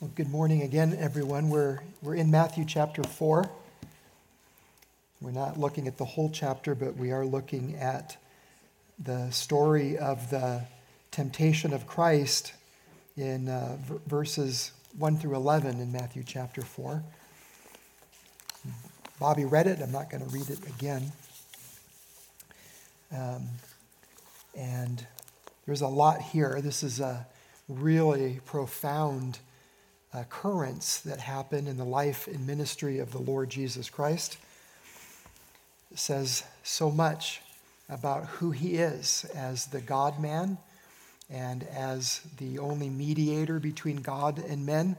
Well, good morning again, everyone. We're, we're in Matthew chapter 4. We're not looking at the whole chapter, but we are looking at the story of the temptation of Christ in uh, v- verses 1 through 11 in Matthew chapter 4. Bobby read it. I'm not going to read it again. Um, and there's a lot here. This is a really profound occurrence that happen in the life and ministry of the Lord Jesus Christ. Says so much about who he is as the God man and as the only mediator between God and men.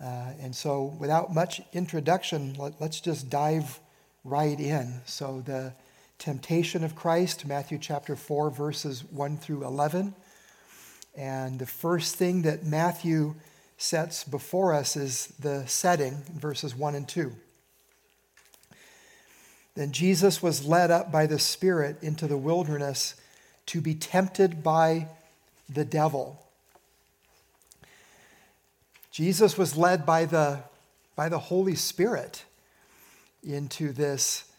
Uh, and so, without much introduction, let, let's just dive right in. So, the temptation of Christ, Matthew chapter 4, verses 1 through 11. And the first thing that Matthew sets before us is the setting, verses 1 and 2. Then Jesus was led up by the Spirit into the wilderness to be tempted by the devil. Jesus was led by the, by the Holy Spirit into this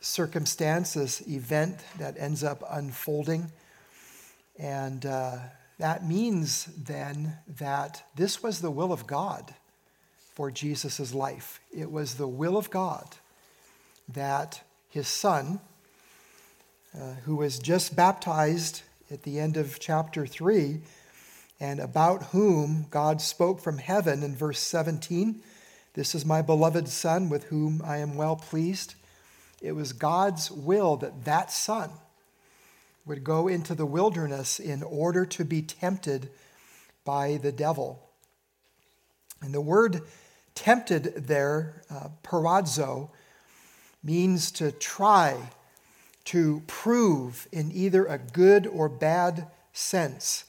circumstance, this event that ends up unfolding. And uh, that means then that this was the will of God for Jesus' life. It was the will of God that his son, uh, who was just baptized at the end of chapter 3, and about whom God spoke from heaven in verse 17 This is my beloved Son with whom I am well pleased. It was God's will that that Son would go into the wilderness in order to be tempted by the devil. And the word tempted there, uh, means to try, to prove in either a good or bad sense,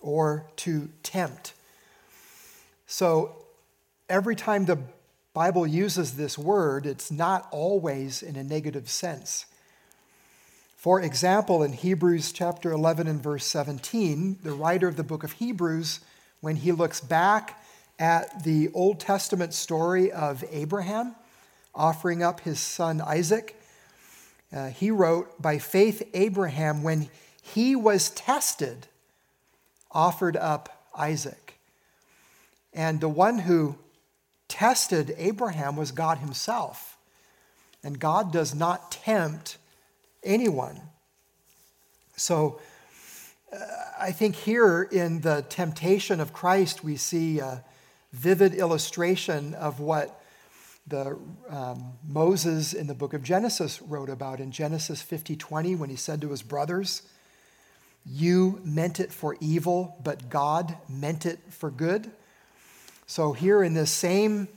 or to tempt. So every time the Bible uses this word, it's not always in a negative sense. For example, in Hebrews chapter 11 and verse 17, the writer of the book of Hebrews, when he looks back at the Old Testament story of Abraham offering up his son Isaac, uh, he wrote, By faith, Abraham, when he was tested, offered up Isaac. And the one who tested Abraham was God himself. And God does not tempt anyone. So uh, I think here in the temptation of Christ, we see a vivid illustration of what the um, Moses in the book of Genesis wrote about in Genesis 50 20 when he said to his brothers, You meant it for evil, but God meant it for good. So, here in this same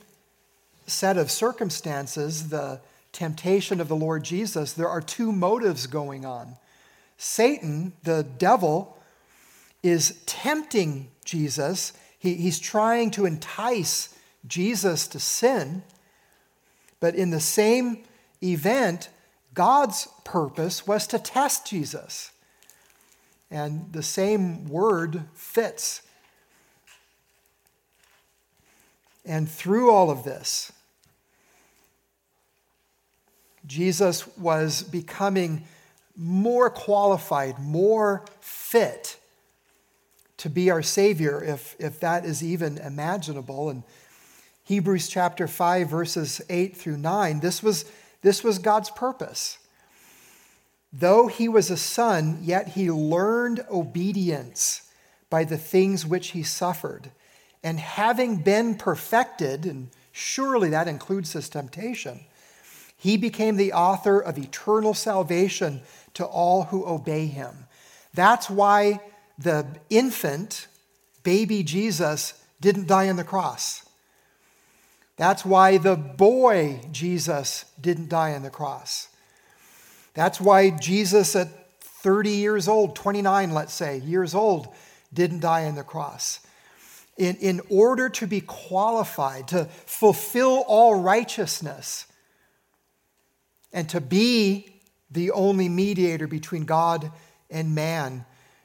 set of circumstances, the temptation of the Lord Jesus, there are two motives going on. Satan, the devil, is tempting Jesus. He, he's trying to entice Jesus to sin. But in the same event, God's purpose was to test Jesus. And the same word fits. And through all of this, Jesus was becoming more qualified, more fit to be our Savior, if, if that is even imaginable. And Hebrews chapter 5, verses 8 through 9, this was, this was God's purpose. Though he was a son, yet he learned obedience by the things which he suffered. And having been perfected, and surely that includes his temptation, he became the author of eternal salvation to all who obey him. That's why the infant, baby Jesus, didn't die on the cross. That's why the boy Jesus didn't die on the cross. That's why Jesus, at 30 years old, 29, let's say, years old, didn't die on the cross. In, in order to be qualified to fulfill all righteousness, and to be the only mediator between God and man,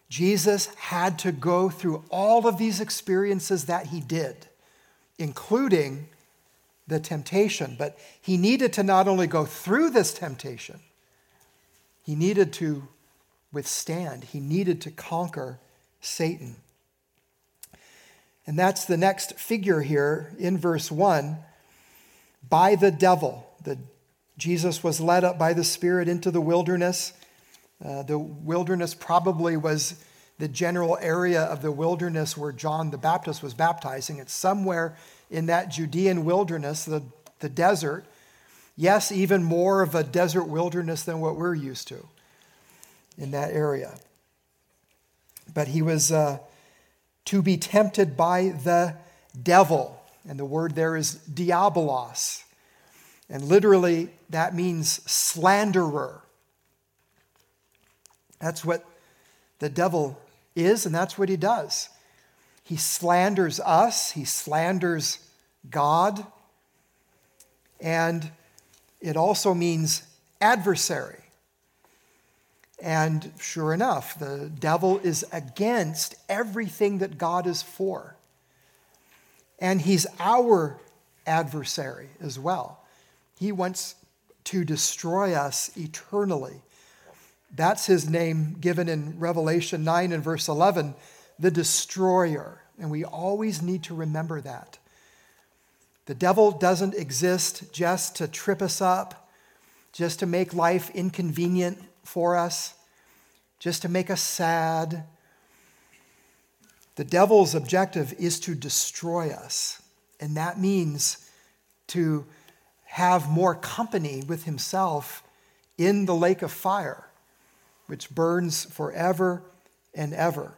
Jesus had to go through all of these experiences that he did, including the temptation. But he needed to not only go through this temptation, he needed to withstand, he needed to conquer Satan. And that's the next figure here in verse 1 by the devil. The, Jesus was led up by the Spirit into the wilderness. Uh, the wilderness probably was the general area of the wilderness where John the Baptist was baptizing. It's somewhere in that Judean wilderness, the, the desert. Yes, even more of a desert wilderness than what we're used to in that area. But he was uh, to be tempted by the devil. And the word there is diabolos. And literally, that means slanderer. That's what the devil is, and that's what he does. He slanders us, he slanders God, and it also means adversary. And sure enough, the devil is against everything that God is for. And he's our adversary as well. He wants to destroy us eternally. That's his name given in Revelation 9 and verse 11, the destroyer. And we always need to remember that. The devil doesn't exist just to trip us up, just to make life inconvenient for us, just to make us sad. The devil's objective is to destroy us, and that means to have more company with himself in the lake of fire, which burns forever and ever.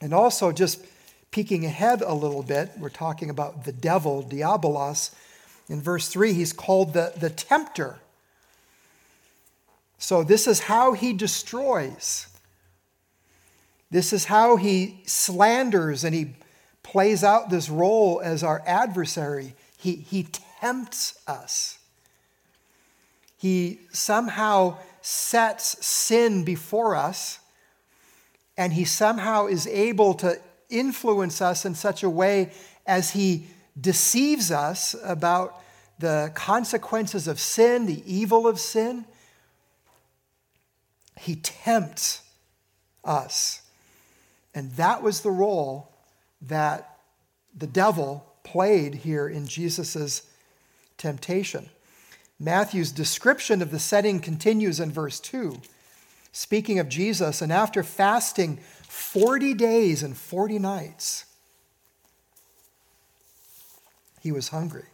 And also, just peeking ahead a little bit, we're talking about the devil, diabolos. In verse 3, he's called the, the tempter. So, this is how he destroys. This is how he slanders and he plays out this role as our adversary. He, he tempts us. He somehow sets sin before us, and he somehow is able to influence us in such a way as he deceives us about the consequences of sin, the evil of sin he tempts us. And that was the role that the devil played here in Jesus' temptation. Matthew's description of the setting continues in verse 2. Speaking of Jesus, and after fasting 40 days and 40 nights, he was hungry.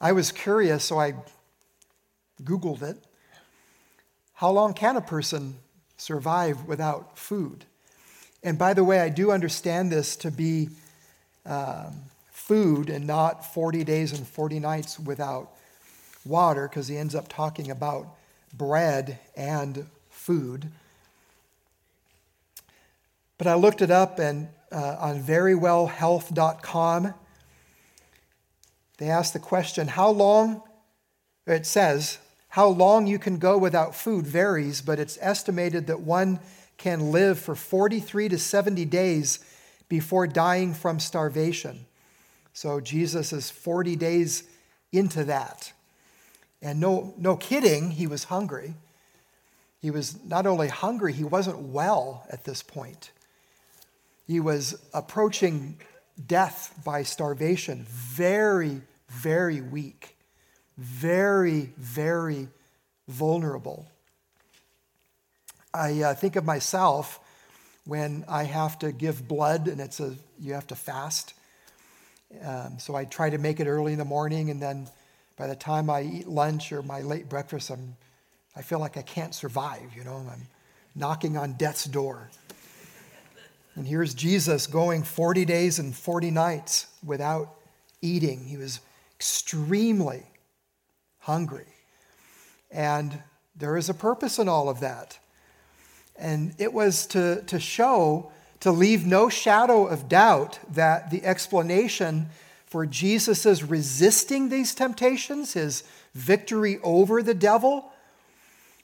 I was curious, so I Googled it. How long can a person survive without food? And by the way, I do understand this to be um, food and not 40 days and 40 nights without water, because he ends up talking about bread and food. But I looked it up and uh, on verywellhealth.com, they asked the question how long, it says, how long you can go without food varies, but it's estimated that one can live for 43 to 70 days before dying from starvation. So Jesus is 40 days into that. And no, no kidding, he was hungry. He was not only hungry, he wasn't well at this point. He was approaching death by starvation, very, very weak very, very vulnerable. I uh, think of myself when I have to give blood and it's a you have to fast. Um, so I try to make it early in the morning, and then by the time I eat lunch or my late breakfast, I'm I feel like I can't survive. You know, I'm knocking on death's door. And here's Jesus going 40 days and 40 nights without eating. He was extremely hungry. And there is a purpose in all of that. And it was to, to show, to leave no shadow of doubt that the explanation for Jesus' resisting these temptations, his victory over the devil,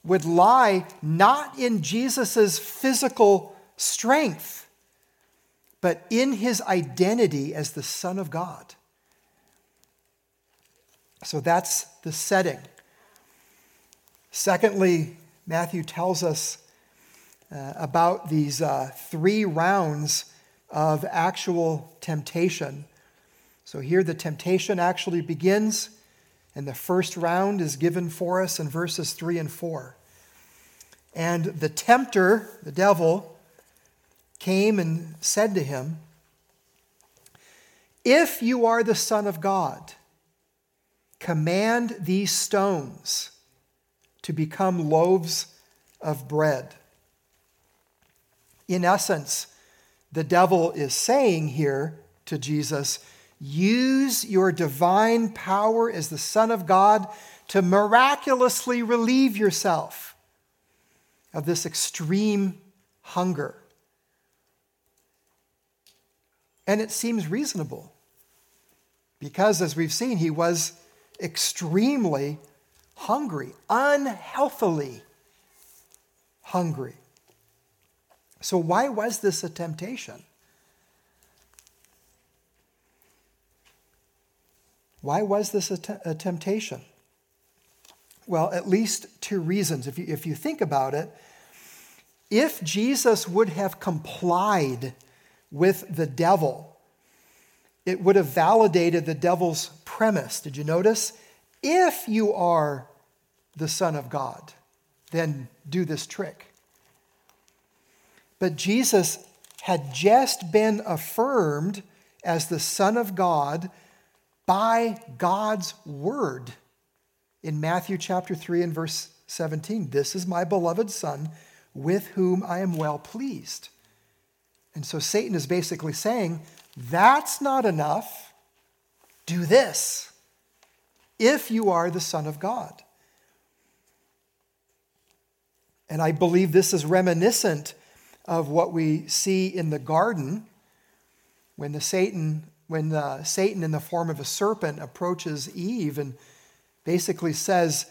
would lie not in Jesus' physical strength, but in his identity as the Son of God. So that's the setting. Secondly, Matthew tells us uh, about these uh, three rounds of actual temptation. So here the temptation actually begins, and the first round is given for us in verses 3 and 4. And the tempter, the devil, came and said to him, If you are the Son of God, command these stones to become loaves of bread. In essence, the devil is saying here to Jesus, use your divine power as the Son of God to miraculously relieve yourself of this extreme hunger. And it seems reasonable because, as we've seen, he was extremely hungry, unhealthily hungry. So, why was this a temptation? Why was this a, t- a temptation? Well, at least two reasons. If you, if you think about it, if Jesus would have complied with the devil, it would have validated the devil's premise. Did you notice? If you are the Son of God, then do this trick. But Jesus had just been affirmed as the Son of God by God's word in Matthew chapter 3 and verse 17. This is my beloved Son with whom I am well pleased. And so Satan is basically saying, that's not enough. Do this if you are the Son of God. And I believe this is reminiscent of what we see in the garden when the Satan when Satan in the form of a serpent approaches Eve and basically says,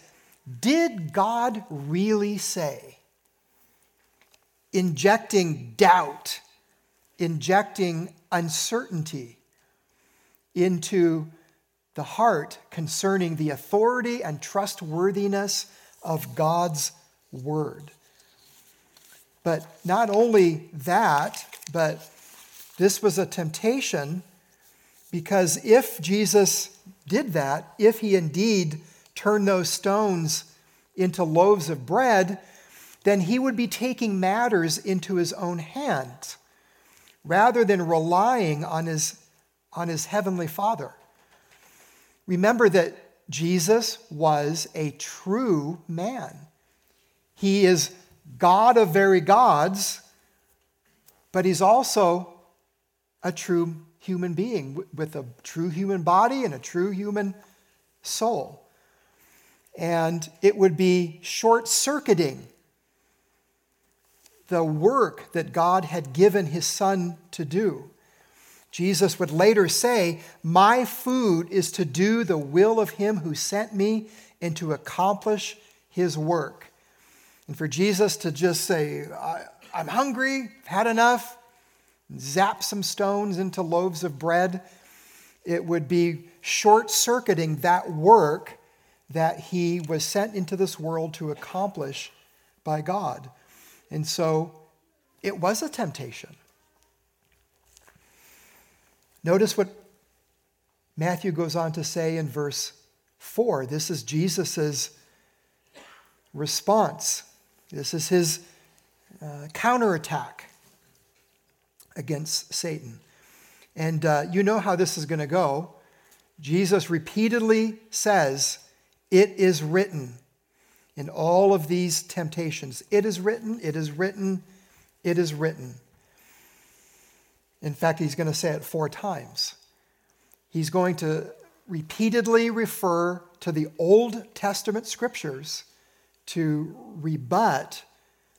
"Did God really say?" injecting doubt, injecting uncertainty into the heart concerning the authority and trustworthiness of God's word. But not only that, but this was a temptation because if Jesus did that, if he indeed turned those stones into loaves of bread, then he would be taking matters into his own hands rather than relying on his, on his heavenly Father. Remember that Jesus was a true man. He is God of very gods, but he's also a true human being with a true human body and a true human soul. And it would be short circuiting the work that God had given his son to do. Jesus would later say, My food is to do the will of him who sent me and to accomplish his work. And for Jesus to just say, I'm hungry, I've had enough, zap some stones into loaves of bread, it would be short circuiting that work that he was sent into this world to accomplish by God. And so it was a temptation. Notice what Matthew goes on to say in verse 4. This is Jesus' response. This is his uh, counterattack against Satan. And uh, you know how this is going to go. Jesus repeatedly says, It is written in all of these temptations. It is written, it is written, it is written. In fact, he's going to say it four times. He's going to repeatedly refer to the Old Testament scriptures to rebut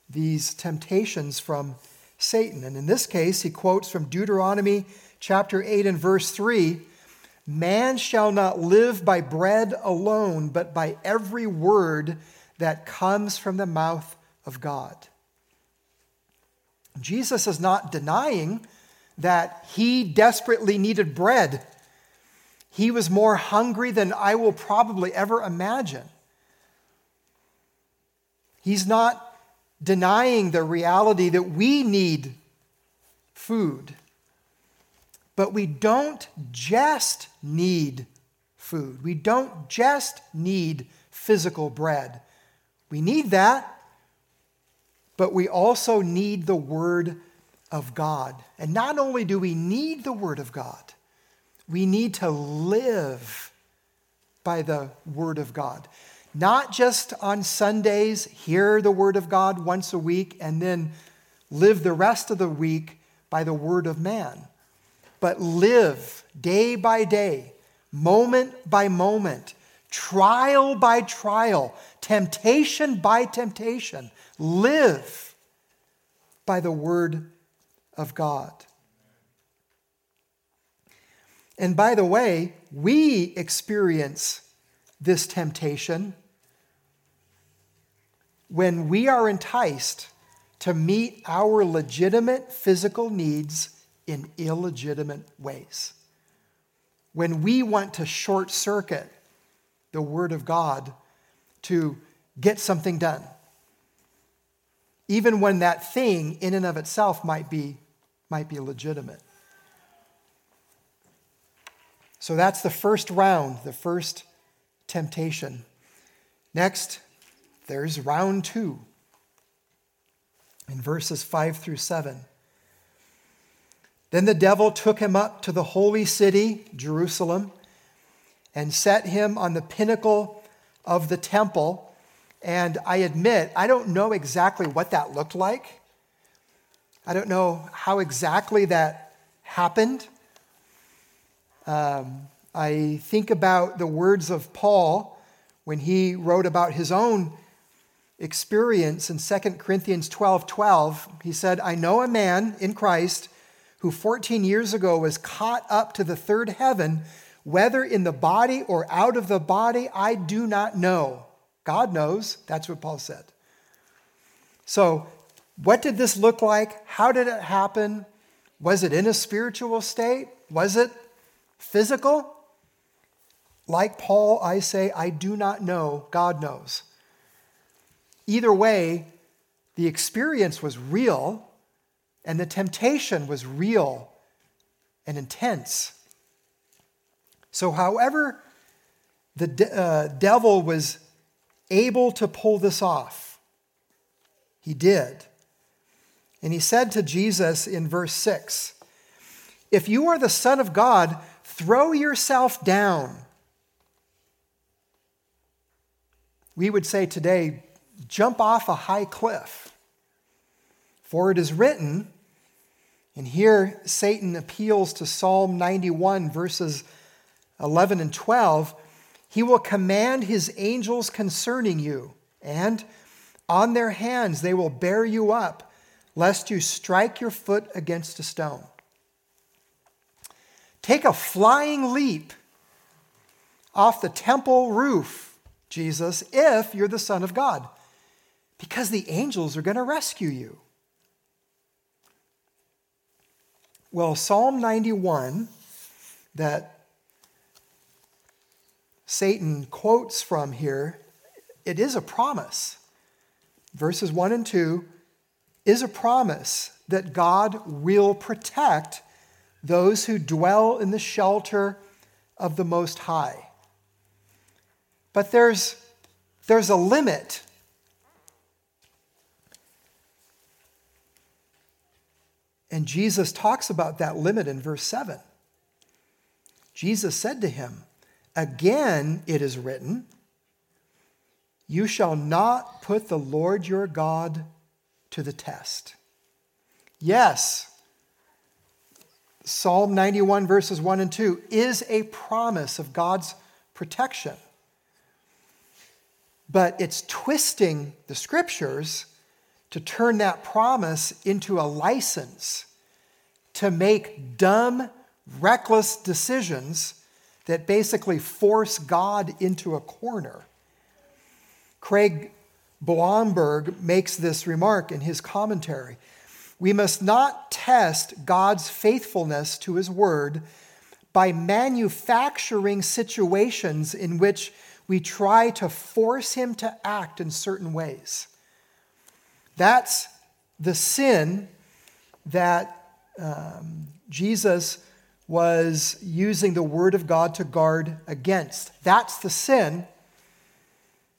these temptations from Satan. And in this case, he quotes from Deuteronomy chapter 8 and verse 3 Man shall not live by bread alone, but by every word that comes from the mouth of God. Jesus is not denying that he desperately needed bread. He was more hungry than I will probably ever imagine. He's not denying the reality that we need food. But we don't just need food. We don't just need physical bread. We need that, but we also need the Word of God. And not only do we need the Word of God, we need to live by the Word of God. Not just on Sundays, hear the Word of God once a week, and then live the rest of the week by the Word of man, but live day by day, moment by moment, trial by trial, temptation by temptation. Live by the Word of God. And by the way, we experience this temptation when we are enticed to meet our legitimate physical needs in illegitimate ways. When we want to short circuit the Word of God to get something done, even when that thing in and of itself might be, might be legitimate. So that's the first round, the first temptation. Next, there's round two in verses 5 through 7. Then the devil took him up to the holy city, Jerusalem, and set him on the pinnacle of the temple. And I admit, I don't know exactly what that looked like. I don't know how exactly that happened. Um, I think about the words of Paul when he wrote about his own experience in 2 Corinthians 12 12. He said, I know a man in Christ who 14 years ago was caught up to the third heaven, whether in the body or out of the body, I do not know. God knows. That's what Paul said. So, what did this look like? How did it happen? Was it in a spiritual state? Was it physical? Like Paul, I say, I do not know. God knows. Either way, the experience was real and the temptation was real and intense. So, however, the de- uh, devil was able to pull this off, he did. And he said to Jesus in verse 6 If you are the Son of God, throw yourself down. We would say today, jump off a high cliff. For it is written, and here Satan appeals to Psalm 91, verses 11 and 12 He will command his angels concerning you, and on their hands they will bear you up, lest you strike your foot against a stone. Take a flying leap off the temple roof, Jesus, if you're the Son of God because the angels are going to rescue you. Well, Psalm 91, that Satan quotes from here, it is a promise. Verses 1 and 2 is a promise that God will protect those who dwell in the shelter of the Most High. But there's, there's a limit And Jesus talks about that limit in verse 7. Jesus said to him, Again it is written, You shall not put the Lord your God to the test. Yes, Psalm 91, verses 1 and 2, is a promise of God's protection. But it's twisting the scriptures to turn that promise into a license to make dumb, reckless decisions that basically force God into a corner. Craig Blomberg makes this remark in his commentary. We must not test God's faithfulness to his word by manufacturing situations in which we try to force him to act in certain ways. That's the sin that um, Jesus was using the word of God to guard against. That's the sin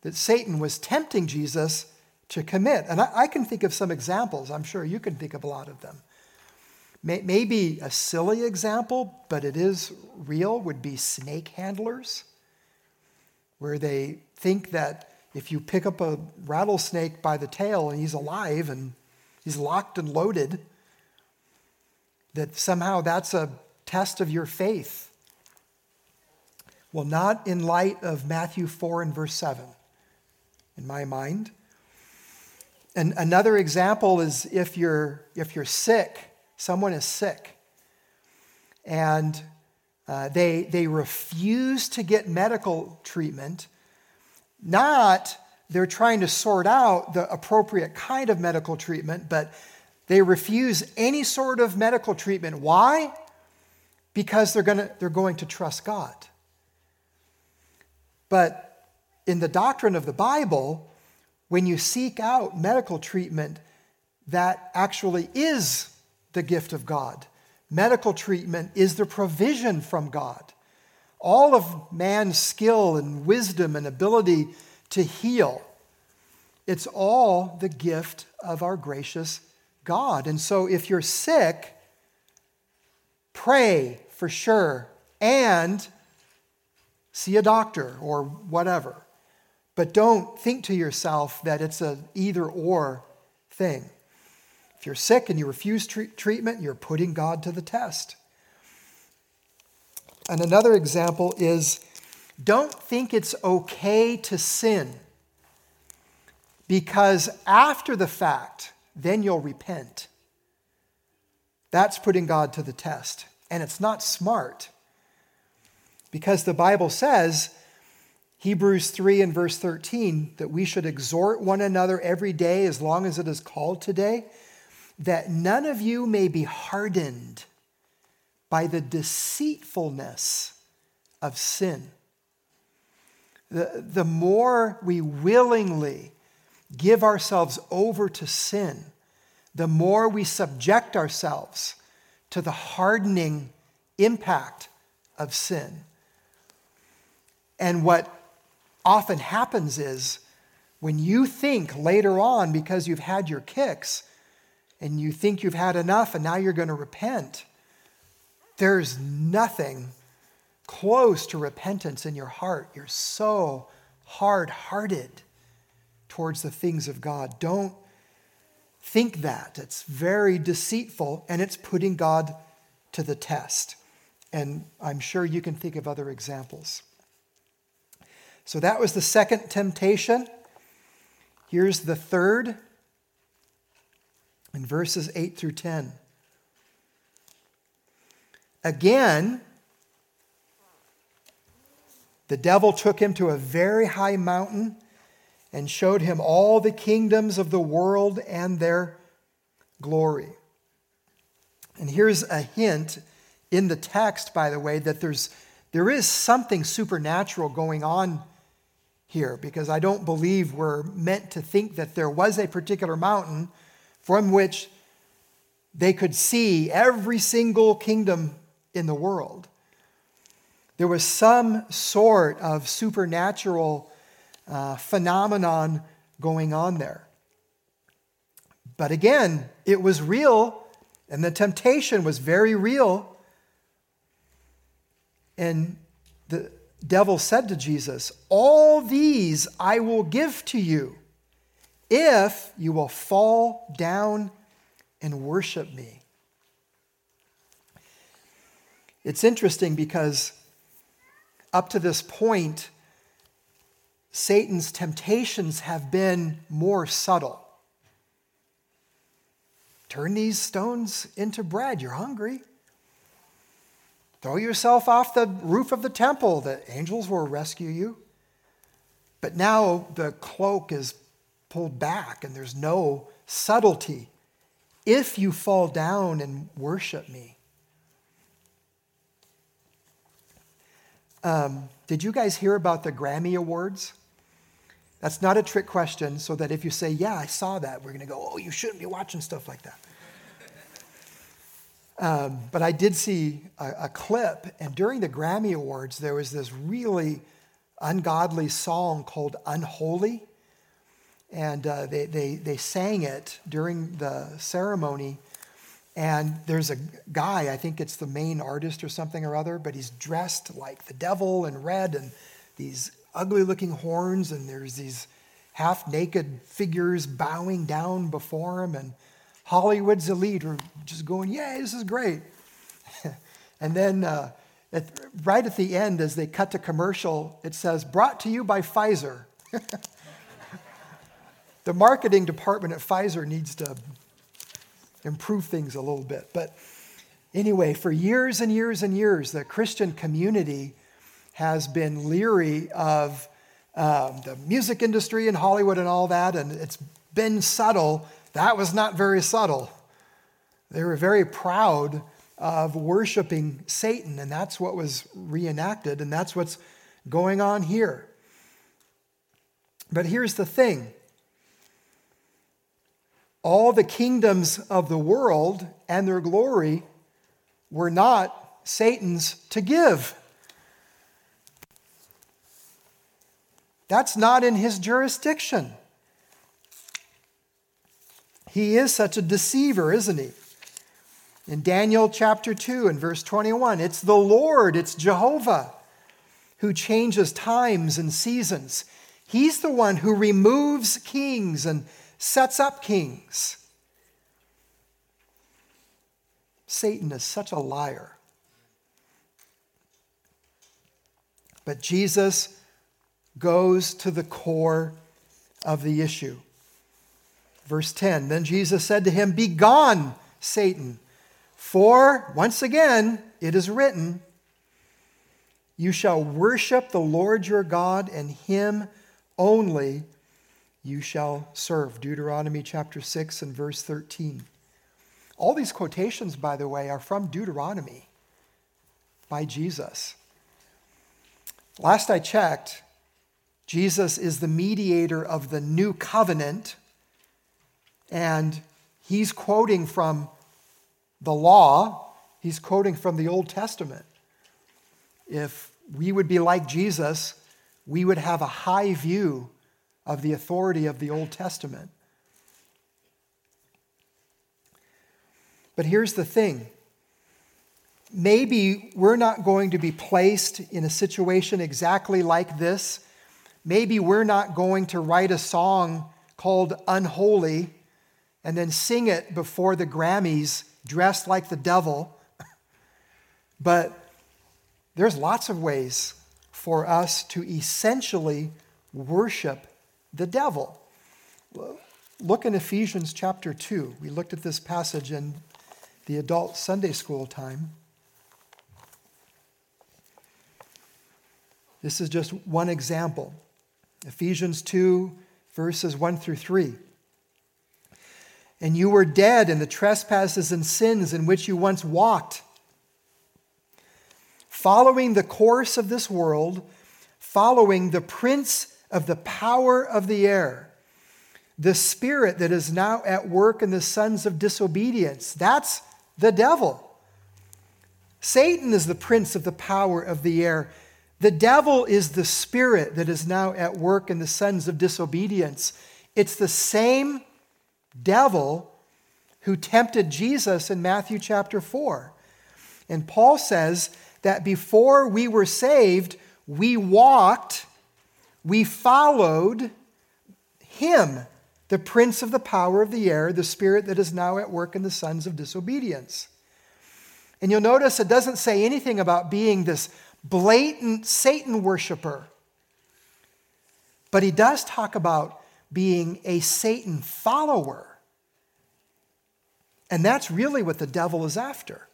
that Satan was tempting Jesus to commit. And I, I, can think of some examples. I'm sure you can think of a lot of them. May, maybe a silly example, but it is real, would be snake handlers, where they think that if you pick up a rattlesnake by the tail and he's alive and he's locked and loaded, that somehow that's a test of your faith. Well, not in light of Matthew 4 and verse 7, in my mind. And another example is if you're, if you're sick, someone is sick, and uh, they, they refuse to get medical treatment, not they're trying to sort out the appropriate kind of medical treatment, but they refuse any sort of medical treatment. Why? because they're, gonna, they're going to trust God. But in the doctrine of the Bible, when you seek out medical treatment, that actually is the gift of God. Medical treatment is the provision from God. All of man's skill and wisdom and ability to heal, it's all the gift of our gracious God. And so if you're sick, pray for sure and see a doctor or whatever. But don't think to yourself that it's an either or thing. If you're sick and you refuse treatment, you're putting God to the test. And another example is don't think it's okay to sin because after the fact, then you'll repent. That's putting God to the test. And it's not smart because the Bible says, Hebrews 3 and verse 13, that we should exhort one another every day as long as it is called today, that none of you may be hardened by the deceitfulness of sin. The, the more we willingly give ourselves over to sin, the more we subject ourselves to the hardening impact of sin. And what often happens is when you think later on, because you've had your kicks and you think you've had enough and now you're going to repent, there's nothing close to repentance in your heart. You're so hard hearted towards the things of God. Don't think that. It's very deceitful and it's putting God to the test. And I'm sure you can think of other examples. So that was the second temptation. Here's the third in verses 8 through 10. Again, the devil took him to a very high mountain and showed him all the kingdoms of the world and their glory. And here's a hint in the text, by the way, that there's, there is something supernatural going on here, because I don't believe we're meant to think that there was a particular mountain from which they could see every single kingdom in the world. There was some sort of supernatural uh, phenomenon going on there. But again, it was real, and the temptation was very real. And the devil said to Jesus, All these I will give to you if you will fall down and worship me. It's interesting because up to this point, Satan's temptations have been more subtle. Turn these stones into bread. You're hungry. Throw yourself off the roof of the temple. The angels will rescue you. But now the cloak is pulled back and there's no subtlety. If you fall down and worship me. Um, did you guys hear about the Grammy Awards? That's not a trick question, so that if you say, Yeah, I saw that, we're going to go, Oh, you shouldn't be watching stuff like that. Um, but I did see a, a, clip, and during the Grammy Awards, there was this really ungodly song called Unholy. And uh, they, they, they sang it during the ceremony. And there's a guy, I think it's the main artist or something or other, but he's dressed like the devil in red and these ugly looking horns, and there's these half naked figures bowing down before him. And Hollywood's elite are just going, Yay, this is great. and then uh, at, right at the end, as they cut to commercial, it says, Brought to you by Pfizer. the marketing department at Pfizer needs to improve things a little bit. But anyway, for years and years and years, the Christian community has been leery of um, the music industry and Hollywood and all that, and it's been subtle. That was not very subtle. They were very proud of worshiping Satan, and that's what was reenacted, and that's what's going on here. But here's the thing all the kingdoms of the world and their glory were not Satan's to give. That's not in his jurisdiction. He is such a deceiver, isn't he? In Daniel chapter 2 and verse 21, it's the Lord, it's Jehovah, who changes times and seasons. He's the one who removes kings and sets up kings. Satan is such a liar. But Jesus goes to the core of the issue. Verse 10 Then Jesus said to him, Begone, Satan, for once again it is written, You shall worship the Lord your God, and him only you shall serve. Deuteronomy chapter 6 and verse 13. All these quotations, by the way, are from Deuteronomy by Jesus. Last I checked, Jesus is the mediator of the new covenant, and he's quoting from the law, he's quoting from the Old Testament. If we would be like Jesus, we would have a high view of the authority of the Old Testament. But here's the thing maybe we're not going to be placed in a situation exactly like this. Maybe we're not going to write a song called Unholy and then sing it before the Grammys dressed like the devil. But there's lots of ways for us to essentially worship the devil. Look in Ephesians chapter 2. We looked at this passage in the adult Sunday school time. This is just one example. Ephesians 2, verses 1 through 3. And you were dead in the trespasses and sins in which you once walked, following the course of this world, following the prince of the power of the air, the spirit that is now at work in the sons of disobedience. That's the devil. Satan is the prince of the power of the air. The devil is the spirit that is now at work in the sons of disobedience. It's the same devil who tempted Jesus in Matthew chapter 4. And Paul says that before we were saved, we walked we followed him, the prince of the power of the air, the spirit that is now at work in the sons of disobedience. And you'll notice it doesn't say anything about being this blatant Satan worshiper. But he does talk about being a Satan follower. And that's really what the devil is after.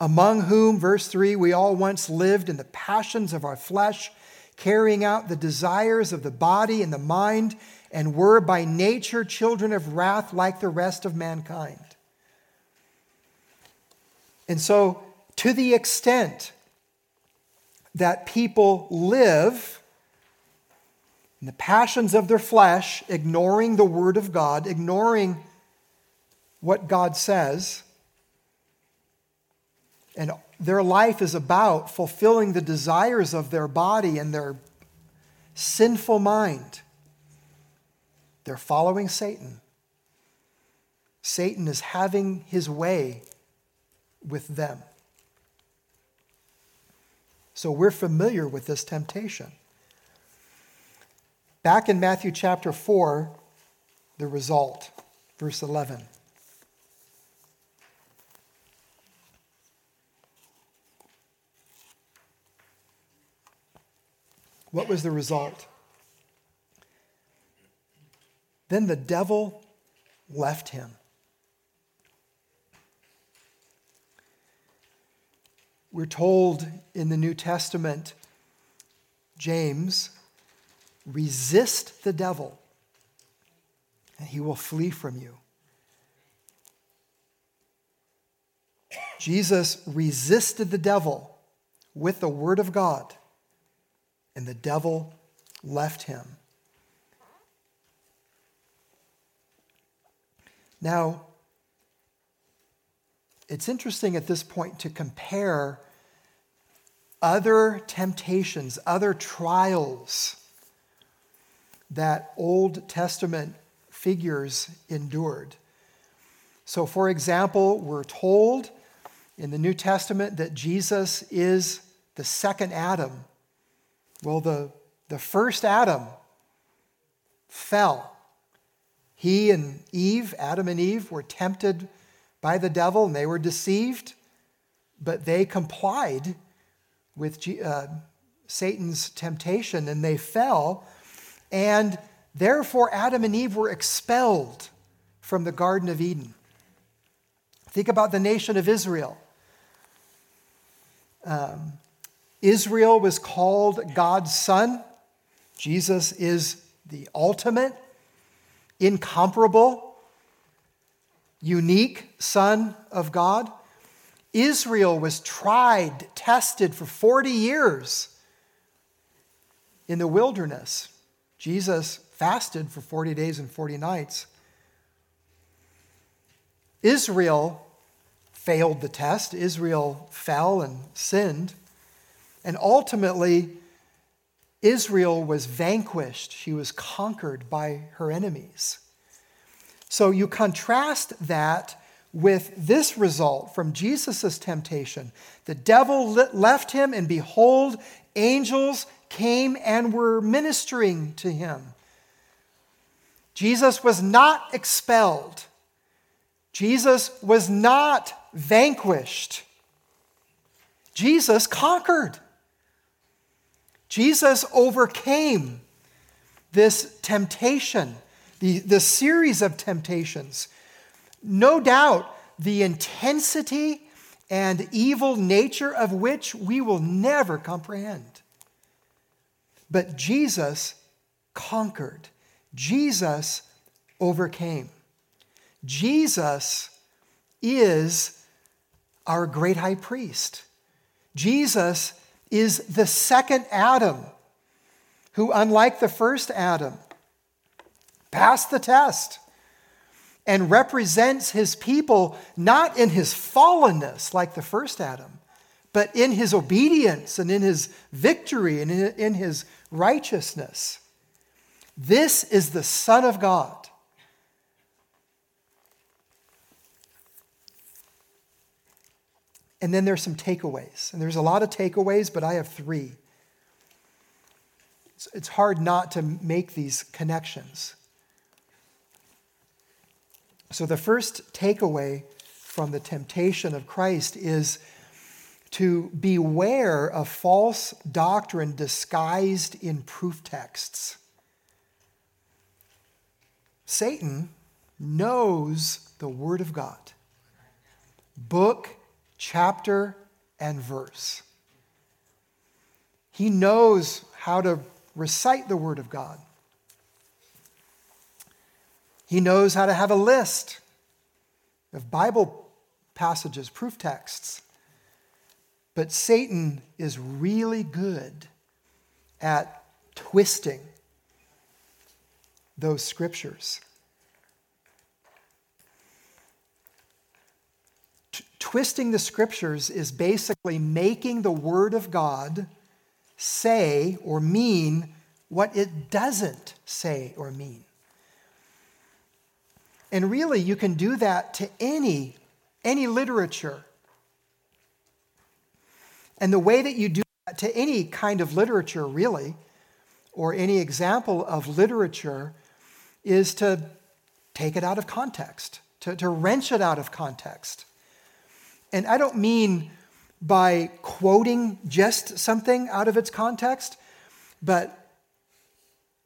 Among whom, verse 3, we all once lived in the passions of our flesh carrying out the desires of the body and the mind, and were by nature children of wrath like the rest of mankind. And so, to the extent that people live in the passions of their flesh, ignoring the Word of God, ignoring what God says, and their life is about fulfilling the desires of their body and their sinful mind. They're following Satan. Satan is having his way with them. So we're familiar with this temptation. Back in Matthew chapter 4, the result, verse 11. What was the result? Then the devil left him. We're told in the New Testament, James, resist the devil, and he will flee from you. Jesus resisted the devil with the word of God and the devil left him. Now, it's interesting at this point to compare other temptations, other trials that Old Testament figures endured. So, for example, we're told in the New Testament that Jesus is the second Adam well, the, the first Adam fell. He and Eve, Adam and Eve, were tempted by the devil and they were deceived, but they complied with uh, Satan's temptation and they fell. And therefore, Adam and Eve were expelled from the Garden of Eden. Think about the nation of Israel. Um, Israel was called God's son. Jesus is the ultimate, incomparable, unique Son of God. Israel was tried, tested for 40 years in the wilderness. Jesus fasted for 40 days and 40 nights. Israel failed the test. Israel fell and sinned. And ultimately, Israel was vanquished. She was conquered by her enemies. So you contrast that with this result from Jesus' temptation. The devil left him, and behold, angels came and were ministering to him. Jesus was not expelled, Jesus was not vanquished. Jesus conquered. Jesus overcame this temptation, the, the series of temptations. No doubt the intensity and evil nature of which we will never comprehend. But Jesus conquered, Jesus overcame. Jesus is our great high priest. Jesus is the second Adam, who, unlike the first Adam, passed the test and represents his people not in his fallenness like the first Adam, but in his obedience and in his victory and in his righteousness. This is the Son of God And then there's some takeaways. And there's a lot of takeaways, but I have three. It's, hard not to make these connections. So, the first takeaway from the temptation of Christ is to beware of false doctrine disguised in proof texts. Satan knows the Word of God, book chapter and verse. He knows how to recite the Word of God. He knows how to have a list of Bible passages, proof texts. But Satan is really good at twisting those scriptures. Twisting the scriptures is basically making the Word of God say or mean what it doesn't say or mean. And really, you can do that to any, any literature. And the way that you do that to any kind of literature, really, or any example of literature, is to take it out of context, to, to wrench it out of context. And I don't mean by quoting just something out of its context, but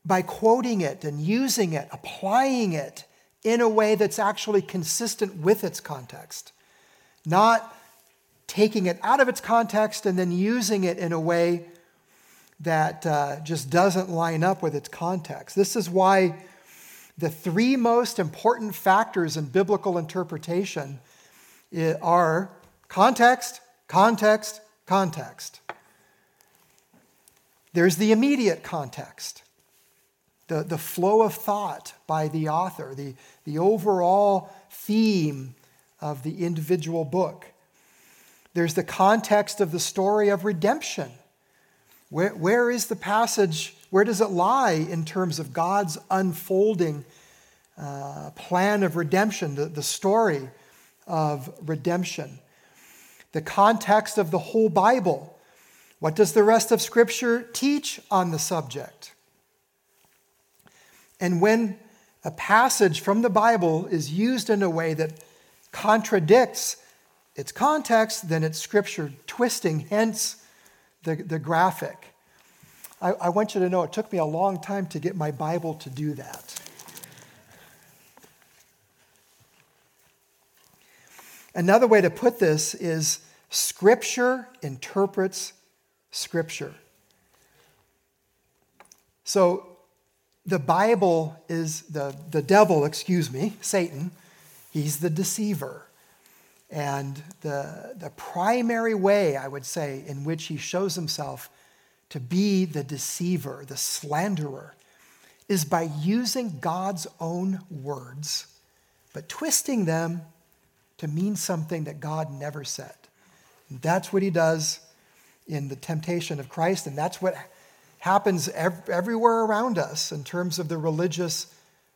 by quoting it and using it, applying it in a way that's actually consistent with its context, not taking it out of its context and then using it in a way that uh, just doesn't line up with its context. This is why the three most important factors in biblical interpretation are context, context, context. There's the immediate context, the, the flow of thought by the author, the, the overall theme of the individual book. There's the context of the story of redemption. Where, where is the passage? Where does it lie in terms of God's unfolding uh, plan of redemption, the, the story of redemption? The context of the whole Bible. What does the rest of Scripture teach on the subject? And when a passage from the Bible is used in a way that contradicts its context, then it's Scripture twisting, hence the, the graphic. I, I want you to know it took me a long time to get my Bible to do that. Another way to put this is Scripture interprets Scripture. So the Bible is the, the devil, excuse me, Satan, he's the deceiver. And the, the primary way, I would say, in which he shows himself to be the deceiver, the slanderer, is by using God's own words, but twisting them to mean something that God never said. That's what he does in the temptation of Christ, and that's what happens ev- everywhere around us in terms of the religious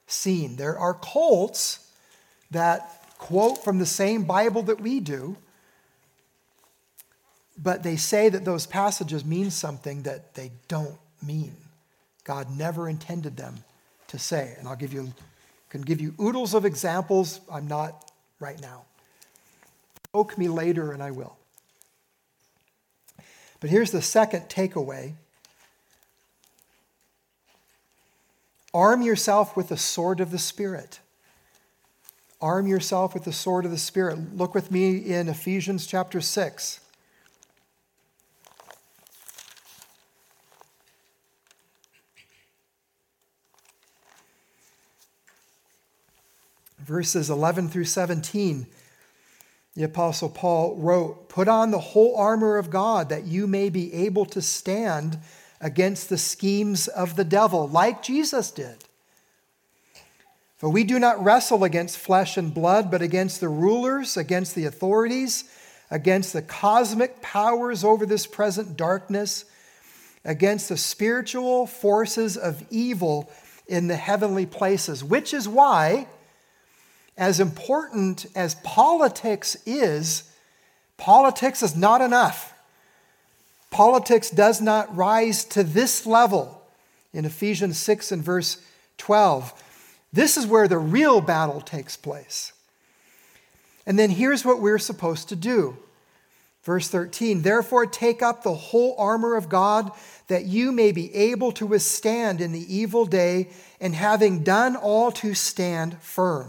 scene. There are cults that quote from the same Bible that we do, but they say that those passages mean something that they don't mean. God never intended them to say. And I'll give you can give you oodles of examples. I'm not right now. Poke me later and I will. But here's the second takeaway. Arm yourself with the sword of the Spirit. Arm yourself with the sword of the Spirit. Look with me in Ephesians chapter 6. Verses 11 through 17, the Apostle Paul wrote, Put on the whole armor of God that you may be able to stand against the schemes of the devil, like Jesus did. For we do not wrestle against flesh and blood, but against the rulers, against the authorities, against the cosmic powers over this present darkness, against the spiritual forces of evil in the heavenly places. Which is why, as important as politics is, politics is not enough. Politics does not rise to this level. In Ephesians 6 and verse 12, this is where the real battle takes place. And then here's what we're supposed to do. Verse 13, therefore take up the whole armor of God that you may be able to withstand in the evil day, and having done all to stand firm.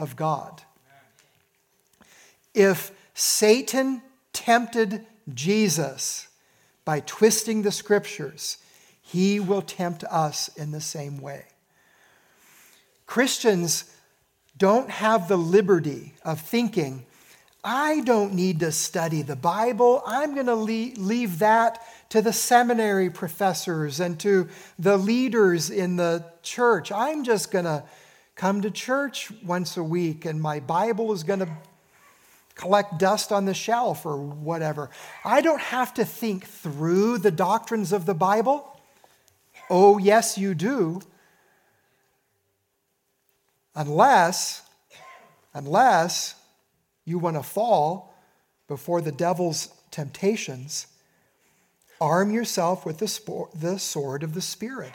of God. If Satan tempted Jesus by twisting the scriptures, he will tempt us in the same way. Christians don't have the liberty of thinking, I don't need to study the Bible. I'm going to leave that to the seminary professors and to the leaders in the church. I'm just going to come to church once a week and my Bible is going to collect dust on the shelf or whatever. I don't have to think through the doctrines of the Bible. Oh, yes, you do. Unless, unless you want to fall before the devil's temptations, arm yourself with the, sword of the Spirit.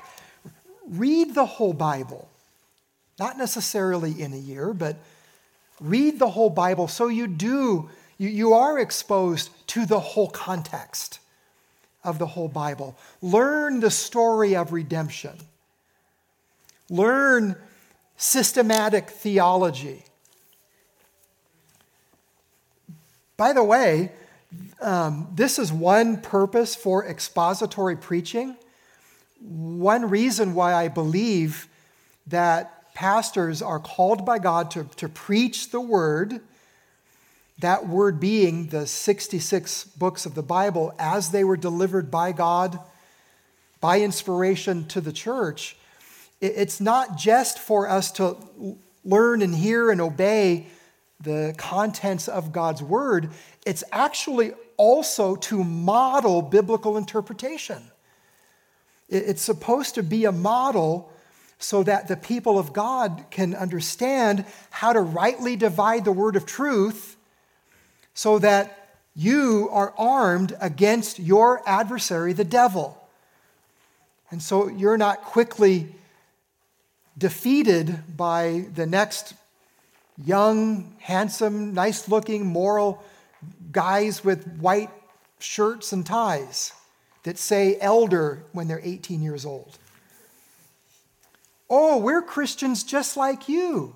Read the whole Bible. Not necessarily in a year, but read the whole Bible so you do, you, you are exposed to the whole context of the whole Bible. Learn the story of redemption. Learn systematic theology. By the way, um, this is one purpose for expository preaching. One reason why I believe that pastors are called by God to, to preach the word, that word being the 66 books of the Bible as they were delivered by God by inspiration to the church. It's not just for us to learn and hear and obey the contents of God's word, it's actually also to model biblical interpretation. It's supposed to be a model so that the people of God can understand how to rightly divide the word of truth so that you are armed against your adversary, the devil. And so you're not quickly defeated by the next young, handsome, nice looking, moral guys with white shirts and ties that say elder when they're 18 years old. Oh, we're Christians just like you.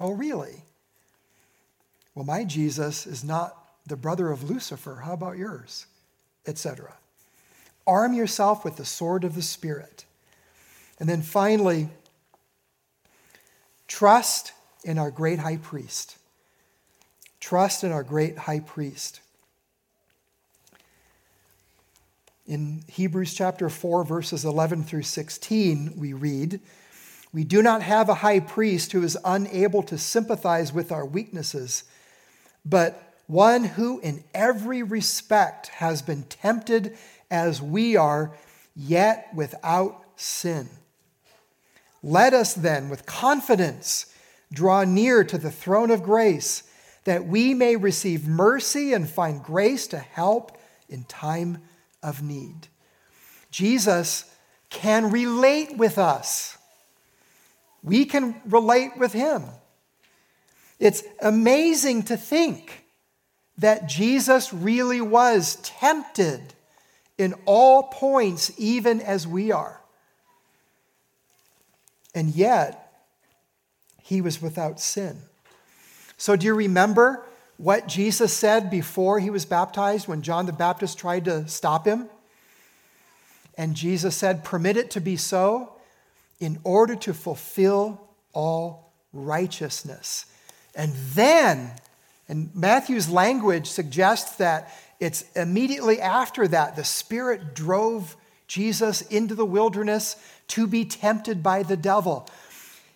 Oh, really? Well, my Jesus is not the brother of Lucifer. How about yours? Etc. Arm yourself with the sword of the Spirit. And then finally, trust in our great high priest. Trust in our great high priest. In Hebrews chapter 4, verses 11 through 16, we read, We do not have a high priest who is unable to sympathize with our weaknesses, but one who in every respect has been tempted as we are, yet without sin. Let us then, with confidence, draw near to the throne of grace, that we may receive mercy and find grace to help in time of need. Jesus can relate with us. We can relate with him. It's amazing to think that Jesus really was tempted in all points, even as we are. And yet, he was without sin. So, do you remember what Jesus said before he was baptized when John the Baptist tried to stop him? And Jesus said, Permit it to be so in order to fulfill all righteousness. And then, and Matthew's language suggests that it's immediately after that the Spirit drove Jesus into the wilderness to be tempted by the devil.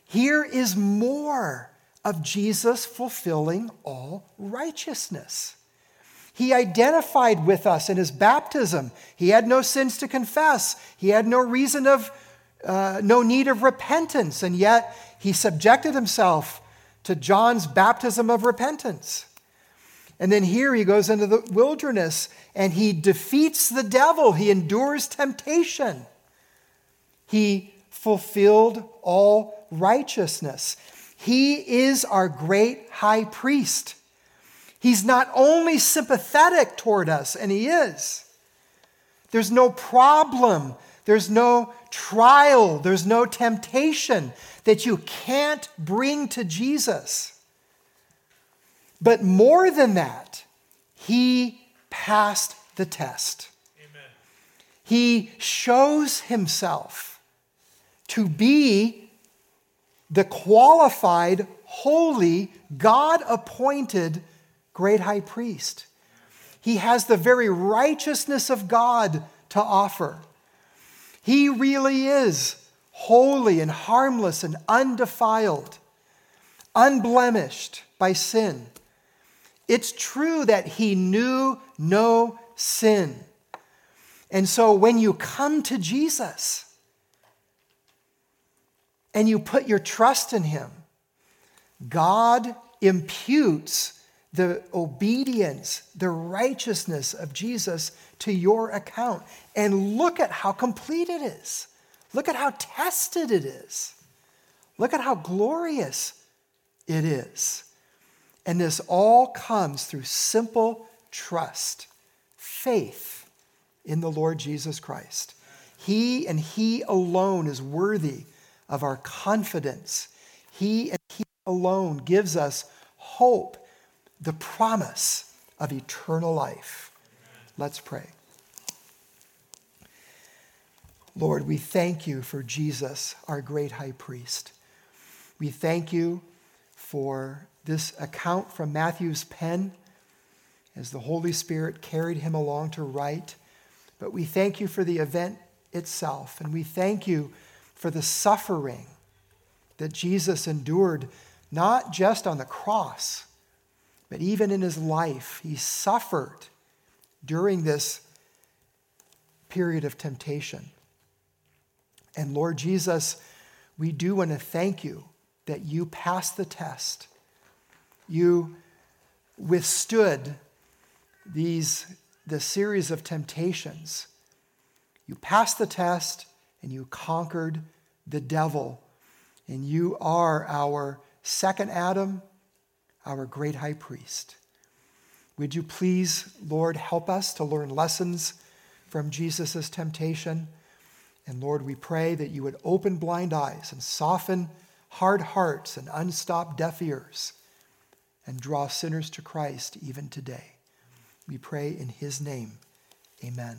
Here is more of Jesus fulfilling all righteousness. He identified with us in his baptism. He had no sins to confess. He had no reason of, uh, no need of repentance, and yet he subjected himself to John's baptism of repentance. And then here he goes into the wilderness and he defeats the devil. He endures temptation. He fulfilled all righteousness. He is our great high priest. He's not only sympathetic toward us, and he is. There's no problem, there's no trial, there's no temptation that you can't bring to Jesus. But more than that, he passed the test. Amen. He shows himself to be the qualified, holy, God appointed great high priest. He has the very righteousness of God to offer. He really is holy and harmless and undefiled, unblemished by sin. It's true that he knew no sin. And so when you come to Jesus and you put your trust in him, God imputes the obedience, the righteousness of Jesus to your account. And look at how complete it is. Look at how tested it is. Look at how glorious it is. And this all comes through simple trust, faith in the Lord Jesus Christ. He and He alone is worthy of our confidence. He and He alone gives us hope, the promise of eternal life. Let's pray. Lord, we thank you for Jesus, our great high priest. We thank you for this account from Matthew's pen as the Holy Spirit carried him along to write. But we thank you for the event itself, and we thank you for the suffering that Jesus endured, not just on the cross, but even in his life. He suffered during this period of temptation. And Lord Jesus, we do want to thank you that you passed the test you withstood these, the series of temptations. You passed the test and you conquered the devil. And you are our second Adam, our great high priest. Would you please, Lord, help us to learn lessons from Jesus' temptation? And Lord, we pray that you would open blind eyes and soften hard hearts and unstop deaf ears and draw sinners to Christ even today. We pray in his name. Amen.